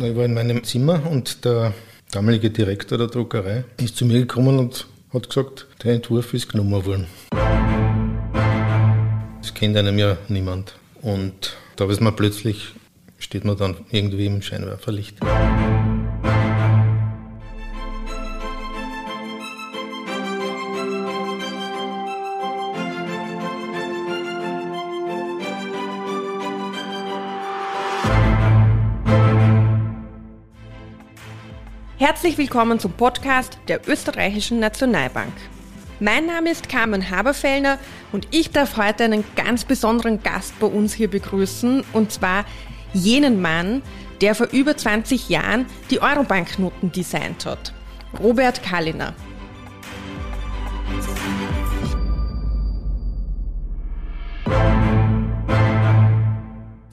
Ich war in meinem Zimmer und der damalige Direktor der Druckerei ist zu mir gekommen und hat gesagt, der Entwurf ist genommen worden. Das kennt einem ja niemand. Und da ist man plötzlich, steht man dann irgendwie im Scheinwerferlicht. Herzlich willkommen zum Podcast der Österreichischen Nationalbank. Mein Name ist Carmen Haberfellner und ich darf heute einen ganz besonderen Gast bei uns hier begrüßen, und zwar jenen Mann, der vor über 20 Jahren die Eurobanknoten designt hat, Robert Kalliner.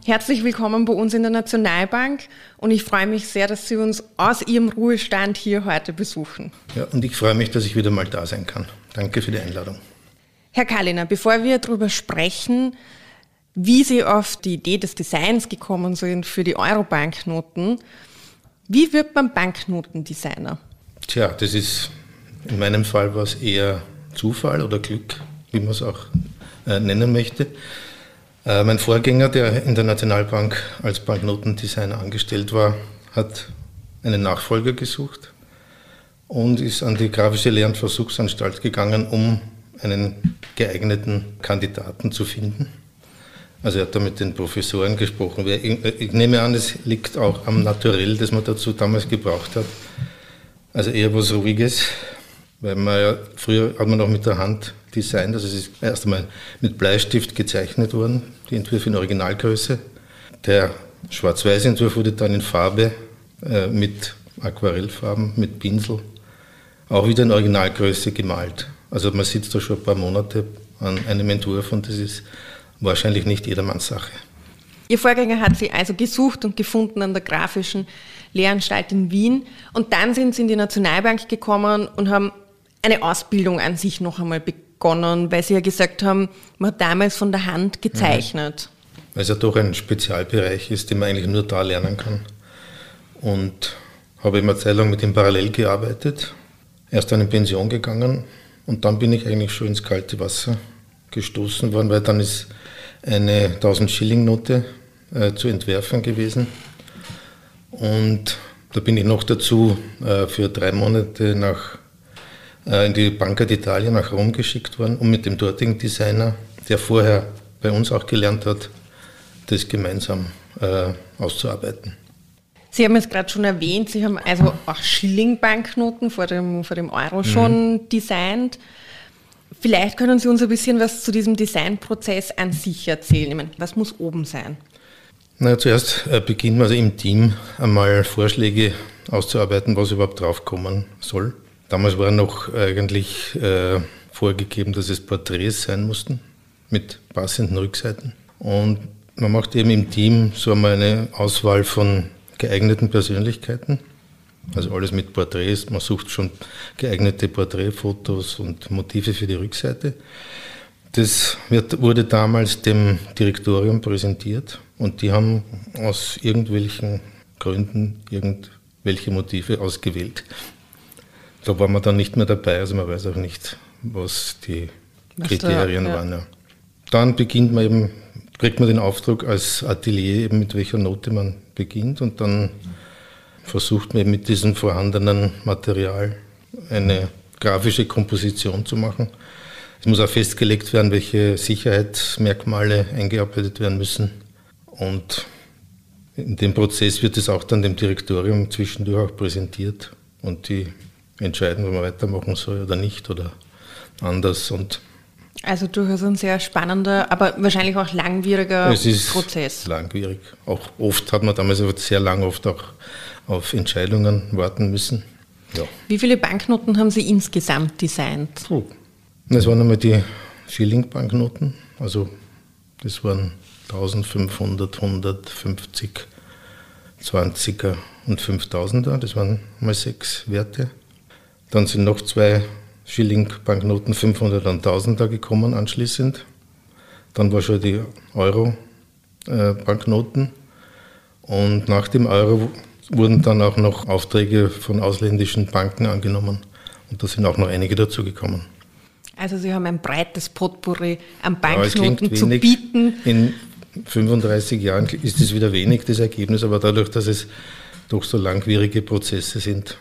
Herzlich willkommen bei uns in der Nationalbank und ich freue mich sehr, dass Sie uns aus Ihrem Ruhestand hier heute besuchen. Ja, und ich freue mich, dass ich wieder mal da sein kann. Danke für die Einladung. Herr Kalliner, bevor wir darüber sprechen, wie Sie auf die Idee des Designs gekommen sind für die Euro-Banknoten, wie wird man Banknotendesigner? Tja, das ist in meinem Fall was eher Zufall oder Glück, wie man es auch äh, nennen möchte. Äh, mein Vorgänger, der in der Nationalbank als Banknotendesigner angestellt war, hat einen Nachfolger gesucht und ist an die Grafische Lehr- und Versuchsanstalt gegangen, um einen geeigneten Kandidaten zu finden. Also er hat da mit den Professoren gesprochen. Ich nehme an, es liegt auch am Naturell, das man dazu damals gebraucht hat. Also eher was Ruhiges, weil man ja, früher hat man noch mit der Hand designt. Also es ist erst einmal mit Bleistift gezeichnet worden, die Entwürfe in Originalgröße. Der Schwarz-Weiß-Entwurf wurde dann in Farbe äh, mit Aquarellfarben, mit Pinsel, auch wieder in Originalgröße gemalt. Also man sitzt da schon ein paar Monate an einem Entwurf und das ist wahrscheinlich nicht jedermanns Sache. Ihr Vorgänger hat Sie also gesucht und gefunden an der Grafischen Lehranstalt in Wien und dann sind Sie in die Nationalbank gekommen und haben eine Ausbildung an sich noch einmal begonnen begonnen, weil Sie ja gesagt haben, man hat damals von der Hand gezeichnet. Weil es ja doch ein Spezialbereich ist, den man eigentlich nur da lernen kann. Und habe immer Zeit lang mit ihm parallel gearbeitet, erst dann in Pension gegangen und dann bin ich eigentlich schon ins kalte Wasser gestoßen worden, weil dann ist eine 1000 Schilling Note äh, zu entwerfen gewesen. Und da bin ich noch dazu äh, für drei Monate nach in die Banca d'Italia nach Rom geschickt worden, um mit dem dortigen Designer, der vorher bei uns auch gelernt hat, das gemeinsam äh, auszuarbeiten. Sie haben es gerade schon erwähnt, Sie haben also auch Schilling-Banknoten vor dem, vor dem Euro schon mhm. designt. Vielleicht können Sie uns ein bisschen was zu diesem Designprozess an sich erzählen. Ich meine, was muss oben sein? Na, zuerst äh, beginnen wir also im Team einmal Vorschläge auszuarbeiten, was überhaupt draufkommen soll. Damals war noch eigentlich äh, vorgegeben, dass es Porträts sein mussten mit passenden Rückseiten. Und man macht eben im Team so einmal eine Auswahl von geeigneten Persönlichkeiten. Also alles mit Porträts. Man sucht schon geeignete Porträtfotos und Motive für die Rückseite. Das wird, wurde damals dem Direktorium präsentiert und die haben aus irgendwelchen Gründen irgendwelche Motive ausgewählt. Da war man dann nicht mehr dabei, also man weiß auch nicht, was die was Kriterien da, ja. waren. Ja. Dann beginnt man eben, kriegt man den Auftrag als Atelier, eben mit welcher Note man beginnt und dann versucht man eben mit diesem vorhandenen Material eine grafische Komposition zu machen. Es muss auch festgelegt werden, welche Sicherheitsmerkmale eingearbeitet werden müssen. Und in dem Prozess wird es auch dann dem Direktorium zwischendurch auch präsentiert. Und die entscheiden, ob man weitermachen soll oder nicht oder anders. Und also durchaus ein sehr spannender, aber wahrscheinlich auch langwieriger es ist Prozess. Langwierig. Auch oft hat man damals sehr lange oft auch auf Entscheidungen warten müssen. Ja. Wie viele Banknoten haben Sie insgesamt designt? Das waren einmal die Schilling-Banknoten, also das waren 1500, 150, 20er und 5000er, das waren mal sechs Werte. Dann sind noch zwei Schilling-Banknoten 500 und 1000er gekommen anschließend. Dann war schon die Euro-Banknoten. Und nach dem Euro wurden dann auch noch Aufträge von ausländischen Banken angenommen. Und da sind auch noch einige dazugekommen. Also Sie haben ein breites Potpourri an Banknoten ja, zu bieten. In 35 Jahren ist es wieder wenig, das Ergebnis, aber dadurch, dass es doch so langwierige Prozesse sind,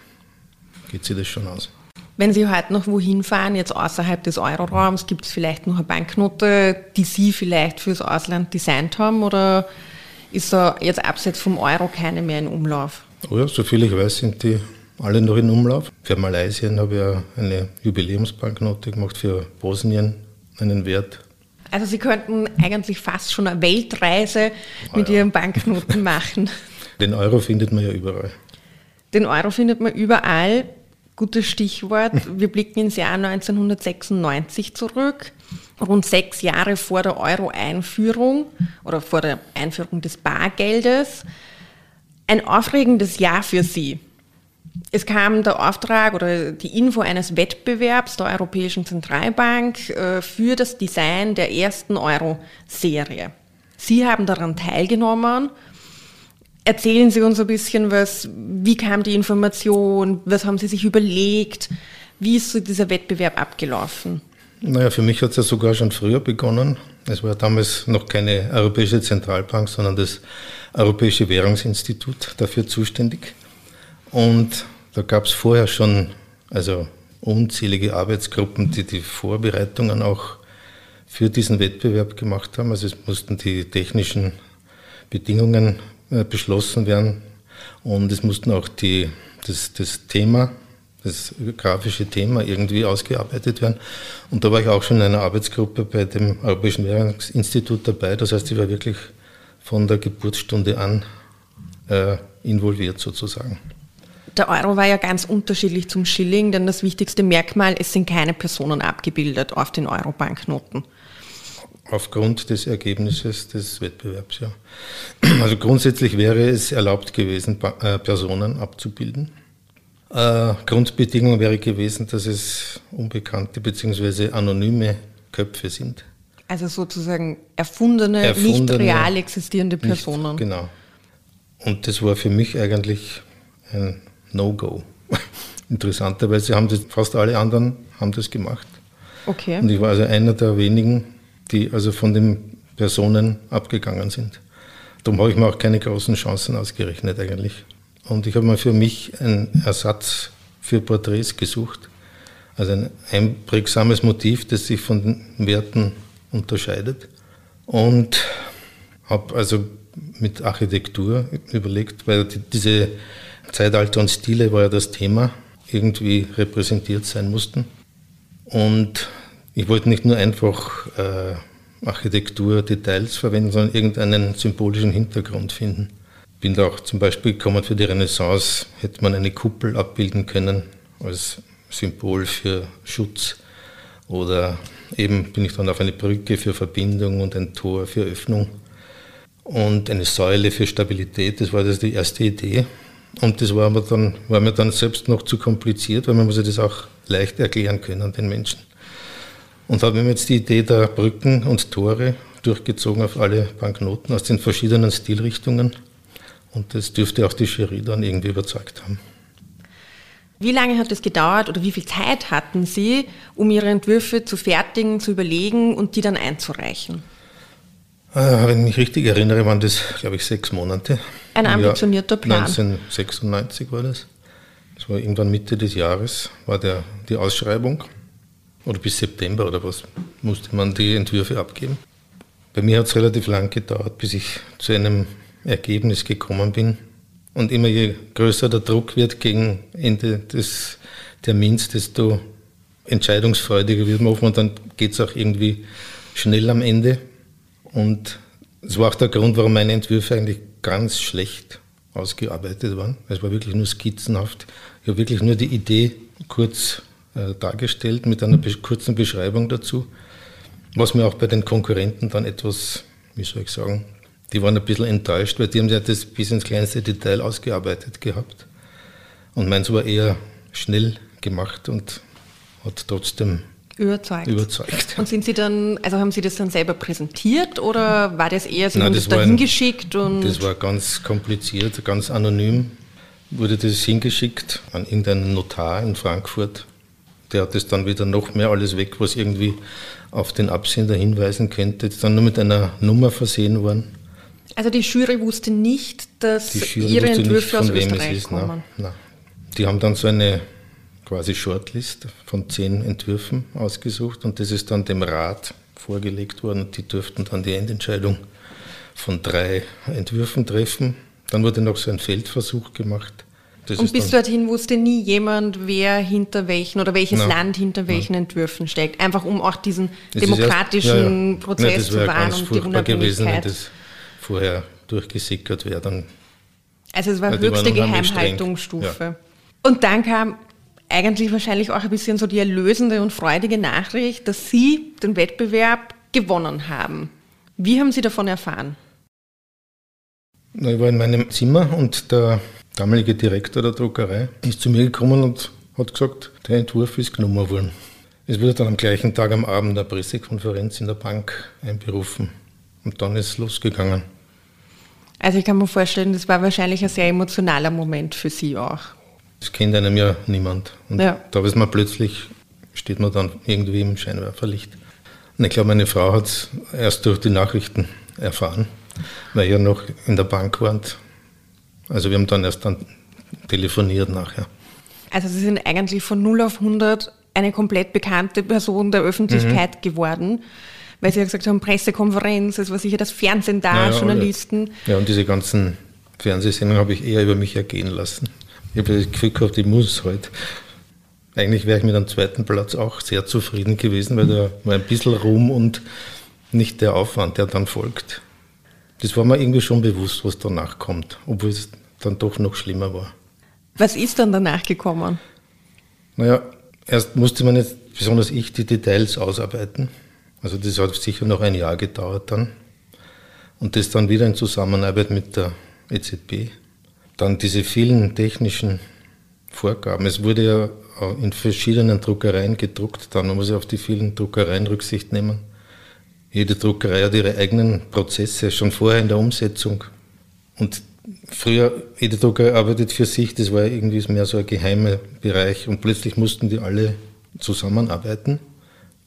geht sich das schon aus. Wenn Sie heute noch wohin fahren, jetzt außerhalb des Euroraums, gibt es vielleicht noch eine Banknote, die Sie vielleicht fürs Ausland designt haben oder ist da jetzt abseits vom Euro keine mehr in Umlauf? Oh ja, soviel ich weiß, sind die alle noch in Umlauf. Für Malaysia habe ich ja eine Jubiläumsbanknote gemacht, für Bosnien einen Wert. Also Sie könnten eigentlich fast schon eine Weltreise oh mit ja. Ihren Banknoten machen. Den Euro findet man ja überall. Den Euro findet man überall. Gutes Stichwort. Wir blicken ins Jahr 1996 zurück. Rund sechs Jahre vor der Euro-Einführung oder vor der Einführung des Bargeldes. Ein aufregendes Jahr für Sie. Es kam der Auftrag oder die Info eines Wettbewerbs der Europäischen Zentralbank äh, für das Design der ersten Euro-Serie. Sie haben daran teilgenommen Erzählen Sie uns ein bisschen was, wie kam die Information, was haben Sie sich überlegt, wie ist so dieser Wettbewerb abgelaufen? Naja, für mich hat es ja sogar schon früher begonnen. Es war damals noch keine Europäische Zentralbank, sondern das Europäische Währungsinstitut dafür zuständig. Und da gab es vorher schon also unzählige Arbeitsgruppen, die die Vorbereitungen auch für diesen Wettbewerb gemacht haben. Also es mussten die technischen Bedingungen beschlossen werden. Und es mussten auch die, das, das Thema, das grafische Thema irgendwie ausgearbeitet werden. Und da war ich auch schon in einer Arbeitsgruppe bei dem Europäischen Währungsinstitut dabei. Das heißt, ich war wirklich von der Geburtsstunde an äh, involviert sozusagen. Der Euro war ja ganz unterschiedlich zum Schilling, denn das wichtigste Merkmal, es sind keine Personen abgebildet auf den Euro-Banknoten aufgrund des Ergebnisses des Wettbewerbs. Ja. Also grundsätzlich wäre es erlaubt gewesen, äh, Personen abzubilden. Äh, Grundbedingung wäre gewesen, dass es unbekannte bzw. anonyme Köpfe sind. Also sozusagen erfundene, erfundene nicht real existierende Personen. Nicht, genau. Und das war für mich eigentlich ein No-Go. Interessanterweise haben das fast alle anderen haben das gemacht. Okay. Und ich war also einer der wenigen, die also von den Personen abgegangen sind. Darum habe ich mir auch keine großen Chancen ausgerechnet eigentlich. Und ich habe mir für mich einen Ersatz für Porträts gesucht. Also ein einprägsames Motiv, das sich von den Werten unterscheidet. Und habe also mit Architektur überlegt, weil diese Zeitalter und Stile war ja das Thema, irgendwie repräsentiert sein mussten. Und ich wollte nicht nur einfach äh, Architektur-Details verwenden, sondern irgendeinen symbolischen Hintergrund finden. Bin da auch zum Beispiel gekommen, für die Renaissance hätte man eine Kuppel abbilden können als Symbol für Schutz. Oder eben bin ich dann auf eine Brücke für Verbindung und ein Tor für Öffnung und eine Säule für Stabilität. Das war das die erste Idee. Und das war mir dann, war mir dann selbst noch zu kompliziert, weil man muss ja das auch leicht erklären können den Menschen. Und haben wir jetzt die Idee der Brücken und Tore durchgezogen auf alle Banknoten aus den verschiedenen Stilrichtungen. Und das dürfte auch die Jury dann irgendwie überzeugt haben. Wie lange hat es gedauert oder wie viel Zeit hatten Sie, um Ihre Entwürfe zu fertigen, zu überlegen und die dann einzureichen? Äh, wenn ich mich richtig erinnere, waren das, glaube ich, sechs Monate. Ein ambitionierter Plan. 1996 war das. Das war irgendwann Mitte des Jahres, war der, die Ausschreibung oder bis September oder was, musste man die Entwürfe abgeben. Bei mir hat es relativ lang gedauert, bis ich zu einem Ergebnis gekommen bin. Und immer je größer der Druck wird gegen Ende des Termins, desto entscheidungsfreudiger wird man und dann geht es auch irgendwie schnell am Ende. Und das war auch der Grund, warum meine Entwürfe eigentlich ganz schlecht ausgearbeitet waren. Es war wirklich nur skizzenhaft. Ich habe wirklich nur die Idee kurz äh, dargestellt mit einer kurzen Beschreibung dazu, was mir auch bei den Konkurrenten dann etwas, wie soll ich sagen, die waren ein bisschen enttäuscht, weil die haben ja das bis ins kleinste Detail ausgearbeitet gehabt. Und meins war eher schnell gemacht und hat trotzdem überzeugt. überzeugt. Und sind Sie dann, also haben Sie das dann selber präsentiert oder war das eher, Sie Nein, haben das, das da hingeschickt? Das war ganz kompliziert, ganz anonym. wurde das hingeschickt an irgendeinen Notar in Frankfurt. Der hat es dann wieder noch mehr alles weg, was irgendwie auf den Absender hinweisen könnte. Das ist dann nur mit einer Nummer versehen worden. Also die Jury wusste nicht, dass ihre Entwürfe aus Österreich ist, kommen? Nein, nein. Die haben dann so eine quasi Shortlist von zehn Entwürfen ausgesucht und das ist dann dem Rat vorgelegt worden und die durften dann die Endentscheidung von drei Entwürfen treffen. Dann wurde noch so ein Feldversuch gemacht. Das und bis dorthin wusste nie jemand, wer hinter welchen oder welches Nein. Land hinter welchen Nein. Entwürfen steckt. Einfach um auch diesen das demokratischen erst, ja, ja. Prozess Nein, zu wahren und die Unabhängigkeit. gewesen, wenn das vorher durchgesickert wäre. Dann, also es war höchste Geheimhaltungsstufe. Und dann kam eigentlich wahrscheinlich auch ein bisschen so die erlösende und freudige Nachricht, dass Sie den Wettbewerb gewonnen haben. Wie haben Sie davon erfahren? Ich war in meinem Zimmer und der damalige Direktor der Druckerei ist zu mir gekommen und hat gesagt, der Entwurf ist genommen worden. Es wurde dann am gleichen Tag am Abend eine Pressekonferenz in der Bank einberufen und dann ist es losgegangen. Also ich kann mir vorstellen, das war wahrscheinlich ein sehr emotionaler Moment für Sie auch. Das kennt einem ja niemand. Und ja. da ist man plötzlich, steht man dann irgendwie im Scheinwerferlicht. Und ich glaube, meine Frau hat es erst durch die Nachrichten erfahren, weil ja noch in der Bank waren. Also wir haben dann erst dann telefoniert nachher. Also Sie sind eigentlich von 0 auf 100 eine komplett bekannte Person der Öffentlichkeit mhm. geworden, weil Sie ja gesagt haben, Pressekonferenz, es war sicher das Fernsehen da, ja, Journalisten. Ja, und diese ganzen Fernsehsendungen habe ich eher über mich ergehen lassen. Ich habe das Gefühl gehabt, ich muss halt. Eigentlich wäre ich mit einem zweiten Platz auch sehr zufrieden gewesen, weil da war ein bisschen Ruhm und nicht der Aufwand, der dann folgt. Das war mir irgendwie schon bewusst, was danach kommt, obwohl es dann doch noch schlimmer war. Was ist dann danach gekommen? Naja, erst musste man jetzt, besonders ich, die Details ausarbeiten. Also das hat sicher noch ein Jahr gedauert dann. Und das dann wieder in Zusammenarbeit mit der EZB dann diese vielen technischen Vorgaben. Es wurde ja in verschiedenen Druckereien gedruckt, dann man muss ja auf die vielen Druckereien Rücksicht nehmen. Jede Druckerei hat ihre eigenen Prozesse schon vorher in der Umsetzung. Und früher, jede Druckerei arbeitet für sich, das war irgendwie mehr so ein geheimer Bereich und plötzlich mussten die alle zusammenarbeiten,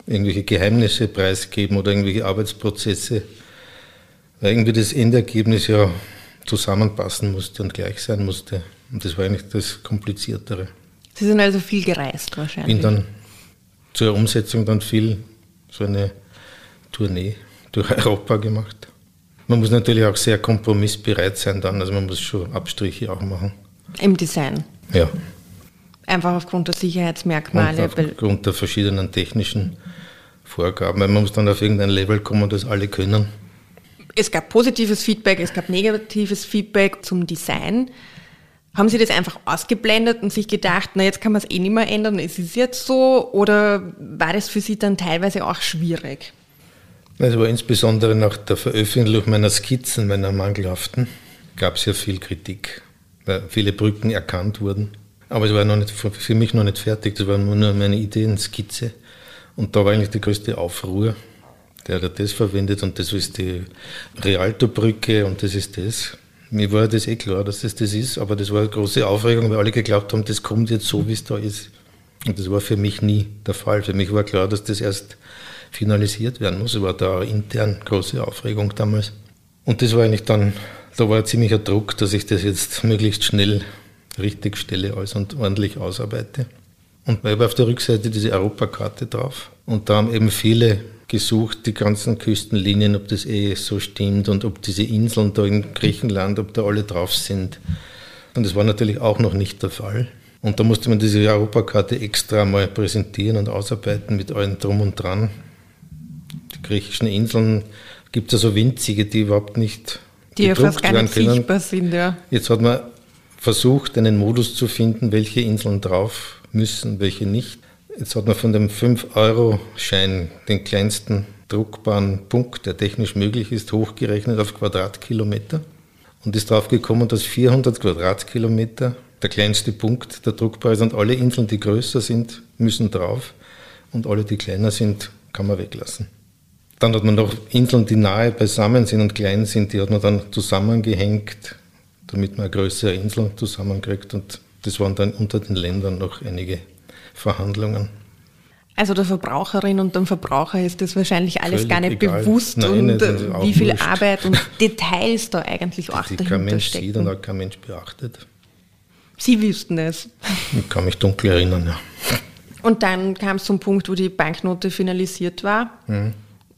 irgendwelche Geheimnisse preisgeben oder irgendwelche Arbeitsprozesse, weil irgendwie das Endergebnis ja zusammenpassen musste und gleich sein musste. Und das war eigentlich das Kompliziertere. Sie sind also viel gereist wahrscheinlich. Bin dann zur Umsetzung dann viel so eine Tournee durch Europa gemacht. Man muss natürlich auch sehr kompromissbereit sein dann, also man muss schon Abstriche auch machen. Im Design? Ja. Einfach aufgrund der Sicherheitsmerkmale? Und aufgrund der verschiedenen technischen Vorgaben, weil man muss dann auf irgendein Level kommen, das alle können. Es gab positives Feedback, es gab negatives Feedback zum Design. Haben Sie das einfach ausgeblendet und sich gedacht, na jetzt kann man es eh nicht mehr ändern, es ist jetzt so? Oder war das für Sie dann teilweise auch schwierig? Es war insbesondere nach der Veröffentlichung meiner Skizzen, meiner mangelhaften, gab es ja viel Kritik, weil viele Brücken erkannt wurden. Aber es war noch nicht, für mich noch nicht fertig, das war nur meine Ideenskizze. Und da war eigentlich die größte Aufruhr, der hat das verwendet und das ist die Rialto-Brücke und das ist das. Mir war das eh klar, dass das das ist, aber das war eine große Aufregung, weil alle geglaubt haben, das kommt jetzt so, wie es da ist. Und das war für mich nie der Fall. Für mich war klar, dass das erst finalisiert werden muss. Es war da intern große Aufregung damals. Und das war eigentlich dann, da war ziemlicher Druck, dass ich das jetzt möglichst schnell richtig stelle alles und ordentlich ausarbeite. Und ich habe auf der Rückseite diese Europakarte drauf. Und da haben eben viele gesucht, die ganzen Küstenlinien, ob das eh so stimmt und ob diese Inseln da in Griechenland, ob da alle drauf sind. Und das war natürlich auch noch nicht der Fall. Und da musste man diese Europakarte extra mal präsentieren und ausarbeiten mit allen drum und dran. Die griechischen Inseln gibt es ja so winzige, die überhaupt nicht die ja fast gar nicht können. sichtbar sind. Ja. Jetzt hat man versucht, einen Modus zu finden, welche Inseln drauf müssen, welche nicht. Jetzt hat man von dem 5-Euro-Schein den kleinsten druckbaren Punkt, der technisch möglich ist, hochgerechnet auf Quadratkilometer und ist darauf gekommen, dass 400 Quadratkilometer der kleinste Punkt der druckbar ist und alle Inseln, die größer sind, müssen drauf und alle, die kleiner sind, kann man weglassen. Dann hat man noch Inseln, die nahe beisammen sind und klein sind, die hat man dann zusammengehängt. damit man eine größere Insel zusammenkriegt. Und das waren dann unter den Ländern noch einige Verhandlungen. Also der Verbraucherin und dem Verbraucher ist das wahrscheinlich alles Völlig gar nicht egal. bewusst Nein, und wie viel wurscht. Arbeit und Details da eigentlich auch die dahinter kein Mensch stecken. sieht und auch kein Mensch beachtet. Sie wüssten es. Ich kann mich dunkel erinnern, ja. Und dann kam es zum Punkt, wo die Banknote finalisiert war. Mhm.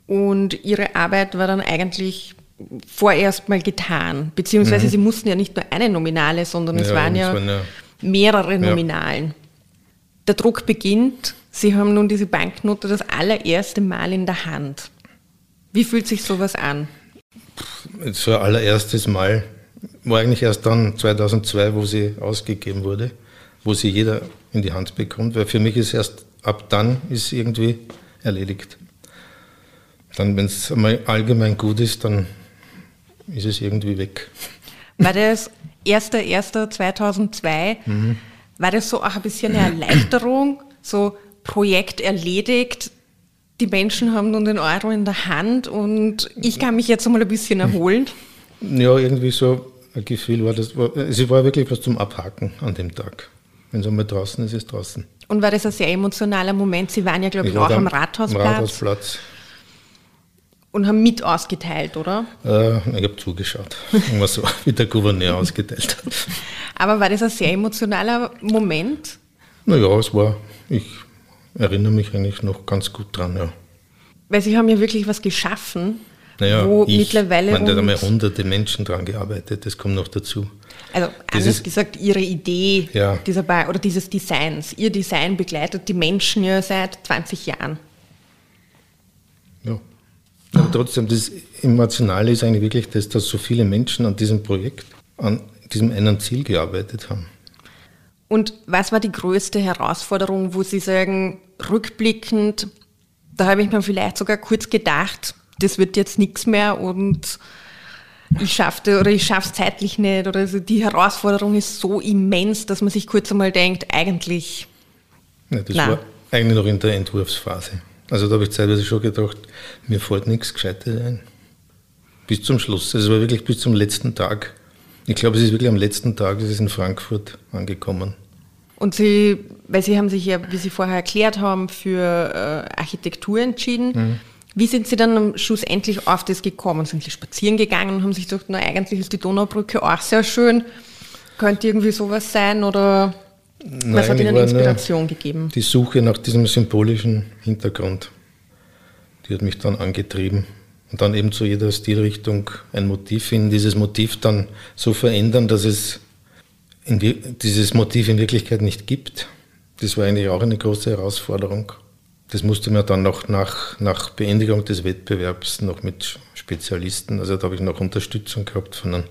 Und ihre Arbeit war dann eigentlich vorerst mal getan. Beziehungsweise mhm. sie mussten ja nicht nur eine Nominale, sondern ja, es waren ja, waren ja mehrere Nominalen. Ja. Der Druck beginnt. Sie haben nun diese Banknote das allererste Mal in der Hand. Wie fühlt sich sowas an? So ein allererstes Mal war eigentlich erst dann 2002, wo sie ausgegeben wurde, wo sie jeder in die Hand bekommt, weil für mich ist erst ab dann ist irgendwie erledigt. Dann, wenn es einmal allgemein gut ist, dann ist es irgendwie weg. War das 1.1.2002, mhm. war das so auch ein bisschen eine Erleichterung, so Projekt erledigt, die Menschen haben nun den Euro in der Hand und ich kann mich jetzt mal ein bisschen erholen? Ja, irgendwie so ein Gefühl war das, war, es war wirklich was zum Abhaken an dem Tag. Wenn es einmal draußen ist, ist es draußen. Und war das ein sehr emotionaler Moment? Sie waren ja, glaube ich, ich auch am Rathausplatz. Am Rathausplatz. Und haben mit ausgeteilt, oder? Äh, ich habe zugeschaut, so, wie der Gouverneur ausgeteilt hat. Aber war das ein sehr emotionaler Moment? Naja, es war, ich erinnere mich eigentlich noch ganz gut dran, ja. Weil Sie haben ja wirklich was geschaffen, naja, wo ich, mittlerweile. Man, da haben ja hunderte Menschen dran gearbeitet, das kommt noch dazu. Also anders gesagt, Ihre Idee ja. dieser oder dieses Designs, Ihr Design begleitet die Menschen ja seit 20 Jahren. Ja. Aber trotzdem, das Emotionale ist eigentlich wirklich das, dass so viele Menschen an diesem Projekt, an diesem einen Ziel gearbeitet haben. Und was war die größte Herausforderung, wo Sie sagen, rückblickend, da habe ich mir vielleicht sogar kurz gedacht, das wird jetzt nichts mehr und ich schaffe oder ich schaffe es zeitlich nicht oder also die Herausforderung ist so immens, dass man sich kurz einmal denkt, eigentlich. Ja, das nein. war eigentlich noch in der Entwurfsphase. Also da habe ich zeitweise schon gedacht, mir fällt nichts Gescheites ein. Bis zum Schluss. Also es war wirklich bis zum letzten Tag. Ich glaube, es ist wirklich am letzten Tag, es ist in Frankfurt angekommen. Und Sie, weil Sie haben sich ja, wie Sie vorher erklärt haben, für äh, Architektur entschieden. Mhm. Wie sind Sie dann schlussendlich auf das gekommen? Sind Sie spazieren gegangen und haben sich gedacht, na eigentlich ist die Donaubrücke auch sehr schön. Könnte irgendwie sowas sein oder Nein, was hat Ihnen Inspiration gegeben? Die Suche nach diesem symbolischen Hintergrund, die hat mich dann angetrieben. Und dann eben zu jeder Stilrichtung ein Motiv finden, dieses Motiv dann so verändern, dass es dieses Motiv in Wirklichkeit nicht gibt. Das war eigentlich auch eine große Herausforderung. Das musste man dann noch nach, nach Beendigung des Wettbewerbs noch mit Spezialisten, also da habe ich noch Unterstützung gehabt von einem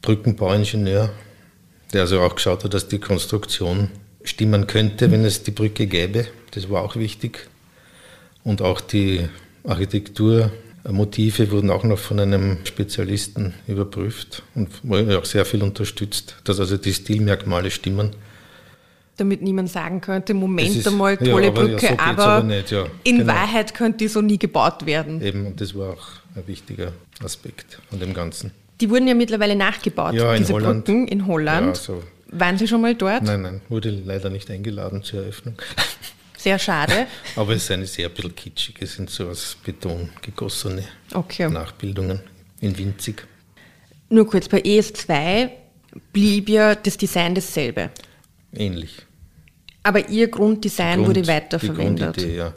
Brückenbauingenieur, der also auch geschaut hat, dass die Konstruktion stimmen könnte, wenn es die Brücke gäbe. Das war auch wichtig. Und auch die Architekturmotive wurden auch noch von einem Spezialisten überprüft und wurde auch sehr viel unterstützt, dass also die Stilmerkmale stimmen damit niemand sagen könnte, Moment ist, einmal, tolle ja, aber, Brücke, ja, so aber, aber nicht, ja. in genau. Wahrheit könnte die so nie gebaut werden. Eben, und das war auch ein wichtiger Aspekt von dem Ganzen. Die wurden ja mittlerweile nachgebaut, ja, diese Holland. Brücken in Holland. Ja, so. Waren Sie schon mal dort? Nein, nein, wurde leider nicht eingeladen zur Eröffnung. Sehr schade. aber es sind sehr ein bisschen kitschig, es sind so aus Beton gegossene okay. Nachbildungen in winzig. Nur kurz, bei ES2 blieb ja das Design dasselbe ähnlich. Aber Ihr Grunddesign Grund, wurde weiterverwendet. Die ja.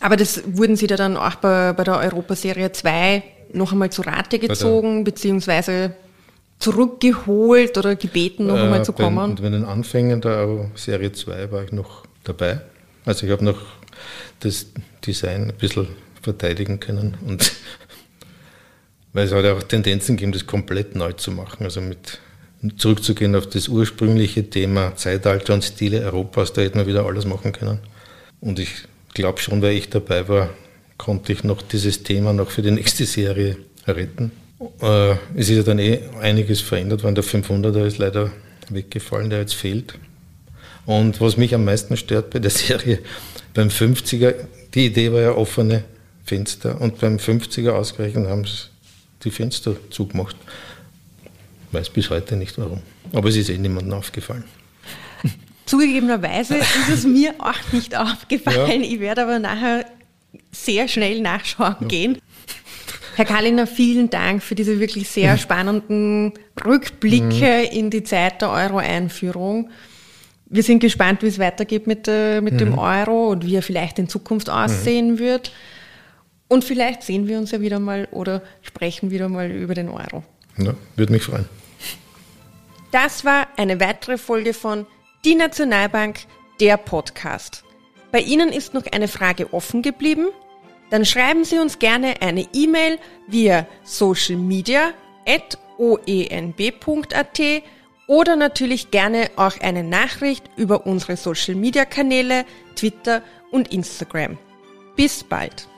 Aber das wurden Sie da dann auch bei, bei der Europaserie 2 noch einmal zu Rate gezogen, beziehungsweise zurückgeholt oder gebeten, noch äh, einmal zu kommen? Bei, bei den Anfängen der Serie 2 war ich noch dabei. Also ich habe noch das Design ein bisschen verteidigen können und weil es hat auch Tendenzen gegeben, das komplett neu zu machen, also mit zurückzugehen auf das ursprüngliche Thema Zeitalter und Stile Europas, da hätten wir wieder alles machen können. Und ich glaube schon, weil ich dabei war, konnte ich noch dieses Thema noch für die nächste Serie retten. Äh, es ist ja dann eh einiges verändert worden. Der 500er ist leider weggefallen, der jetzt fehlt. Und was mich am meisten stört bei der Serie, beim 50er, die Idee war ja offene Fenster und beim 50er ausgerechnet haben sie die Fenster zugemacht. weiß bis heute nicht warum. Aber es ist eh niemandem aufgefallen. Zugegebenerweise ist es mir auch nicht aufgefallen. Ja. Ich werde aber nachher sehr schnell nachschauen ja. gehen. Herr Kalliner, vielen Dank für diese wirklich sehr spannenden Rückblicke mhm. in die Zeit der Euro-Einführung. Wir sind gespannt, wie es weitergeht mit, äh, mit mhm. dem Euro und wie er vielleicht in Zukunft aussehen mhm. wird. Und vielleicht sehen wir uns ja wieder mal oder sprechen wieder mal über den Euro. Ja, würde mich freuen. Das war eine weitere Folge von Die Nationalbank, der Podcast. Bei Ihnen ist noch eine Frage offen geblieben? Dann schreiben Sie uns gerne eine E-Mail via socialmedia.oenb.at oder natürlich gerne auch eine Nachricht über unsere Social Media Kanäle, Twitter und Instagram. Bis bald!